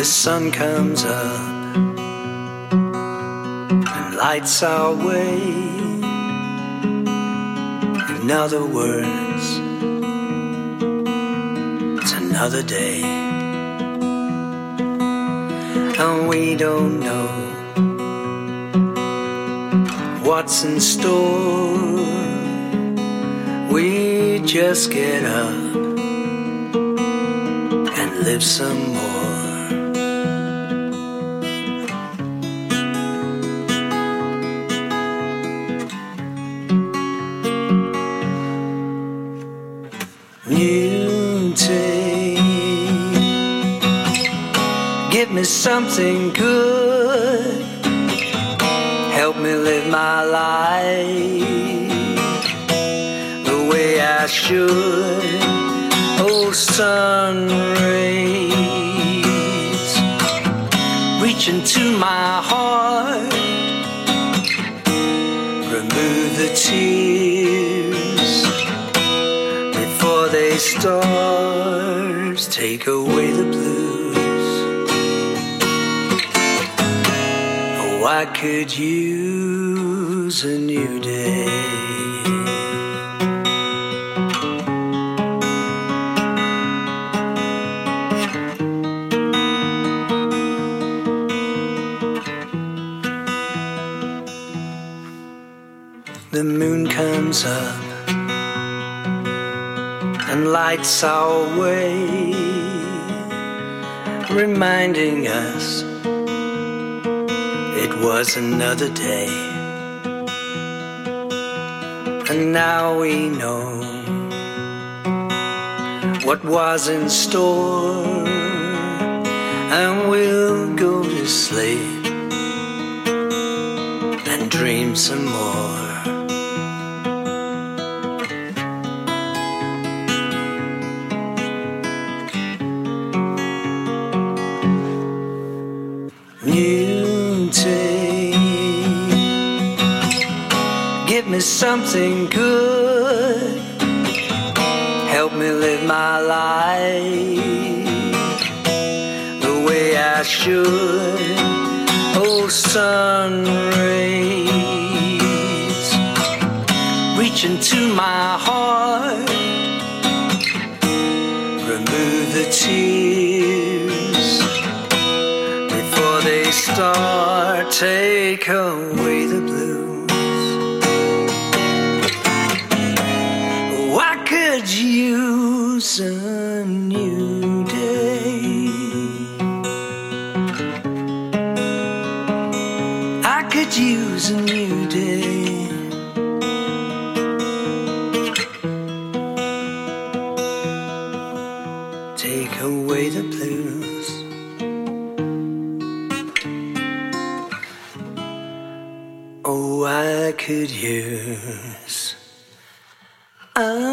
The sun comes up and lights our way. In other words, it's another day. And we don't know what's in store. We just get up and live some more. New give me something good. Help me live my life the way I should. Oh, sun rays reach into my heart, remove the tears before they start. Take away the blues. I could use a new day. The moon comes up and lights our way, reminding us it was another day. And now we know what was in store, and we'll go to sleep and dream some more. Give me something good. Help me live my life the way I should. Oh, sun rays reach into my heart, remove the tears before they start. Take away the blues. Use a new day. I could use a new day. Take away the blues. Oh, I could use a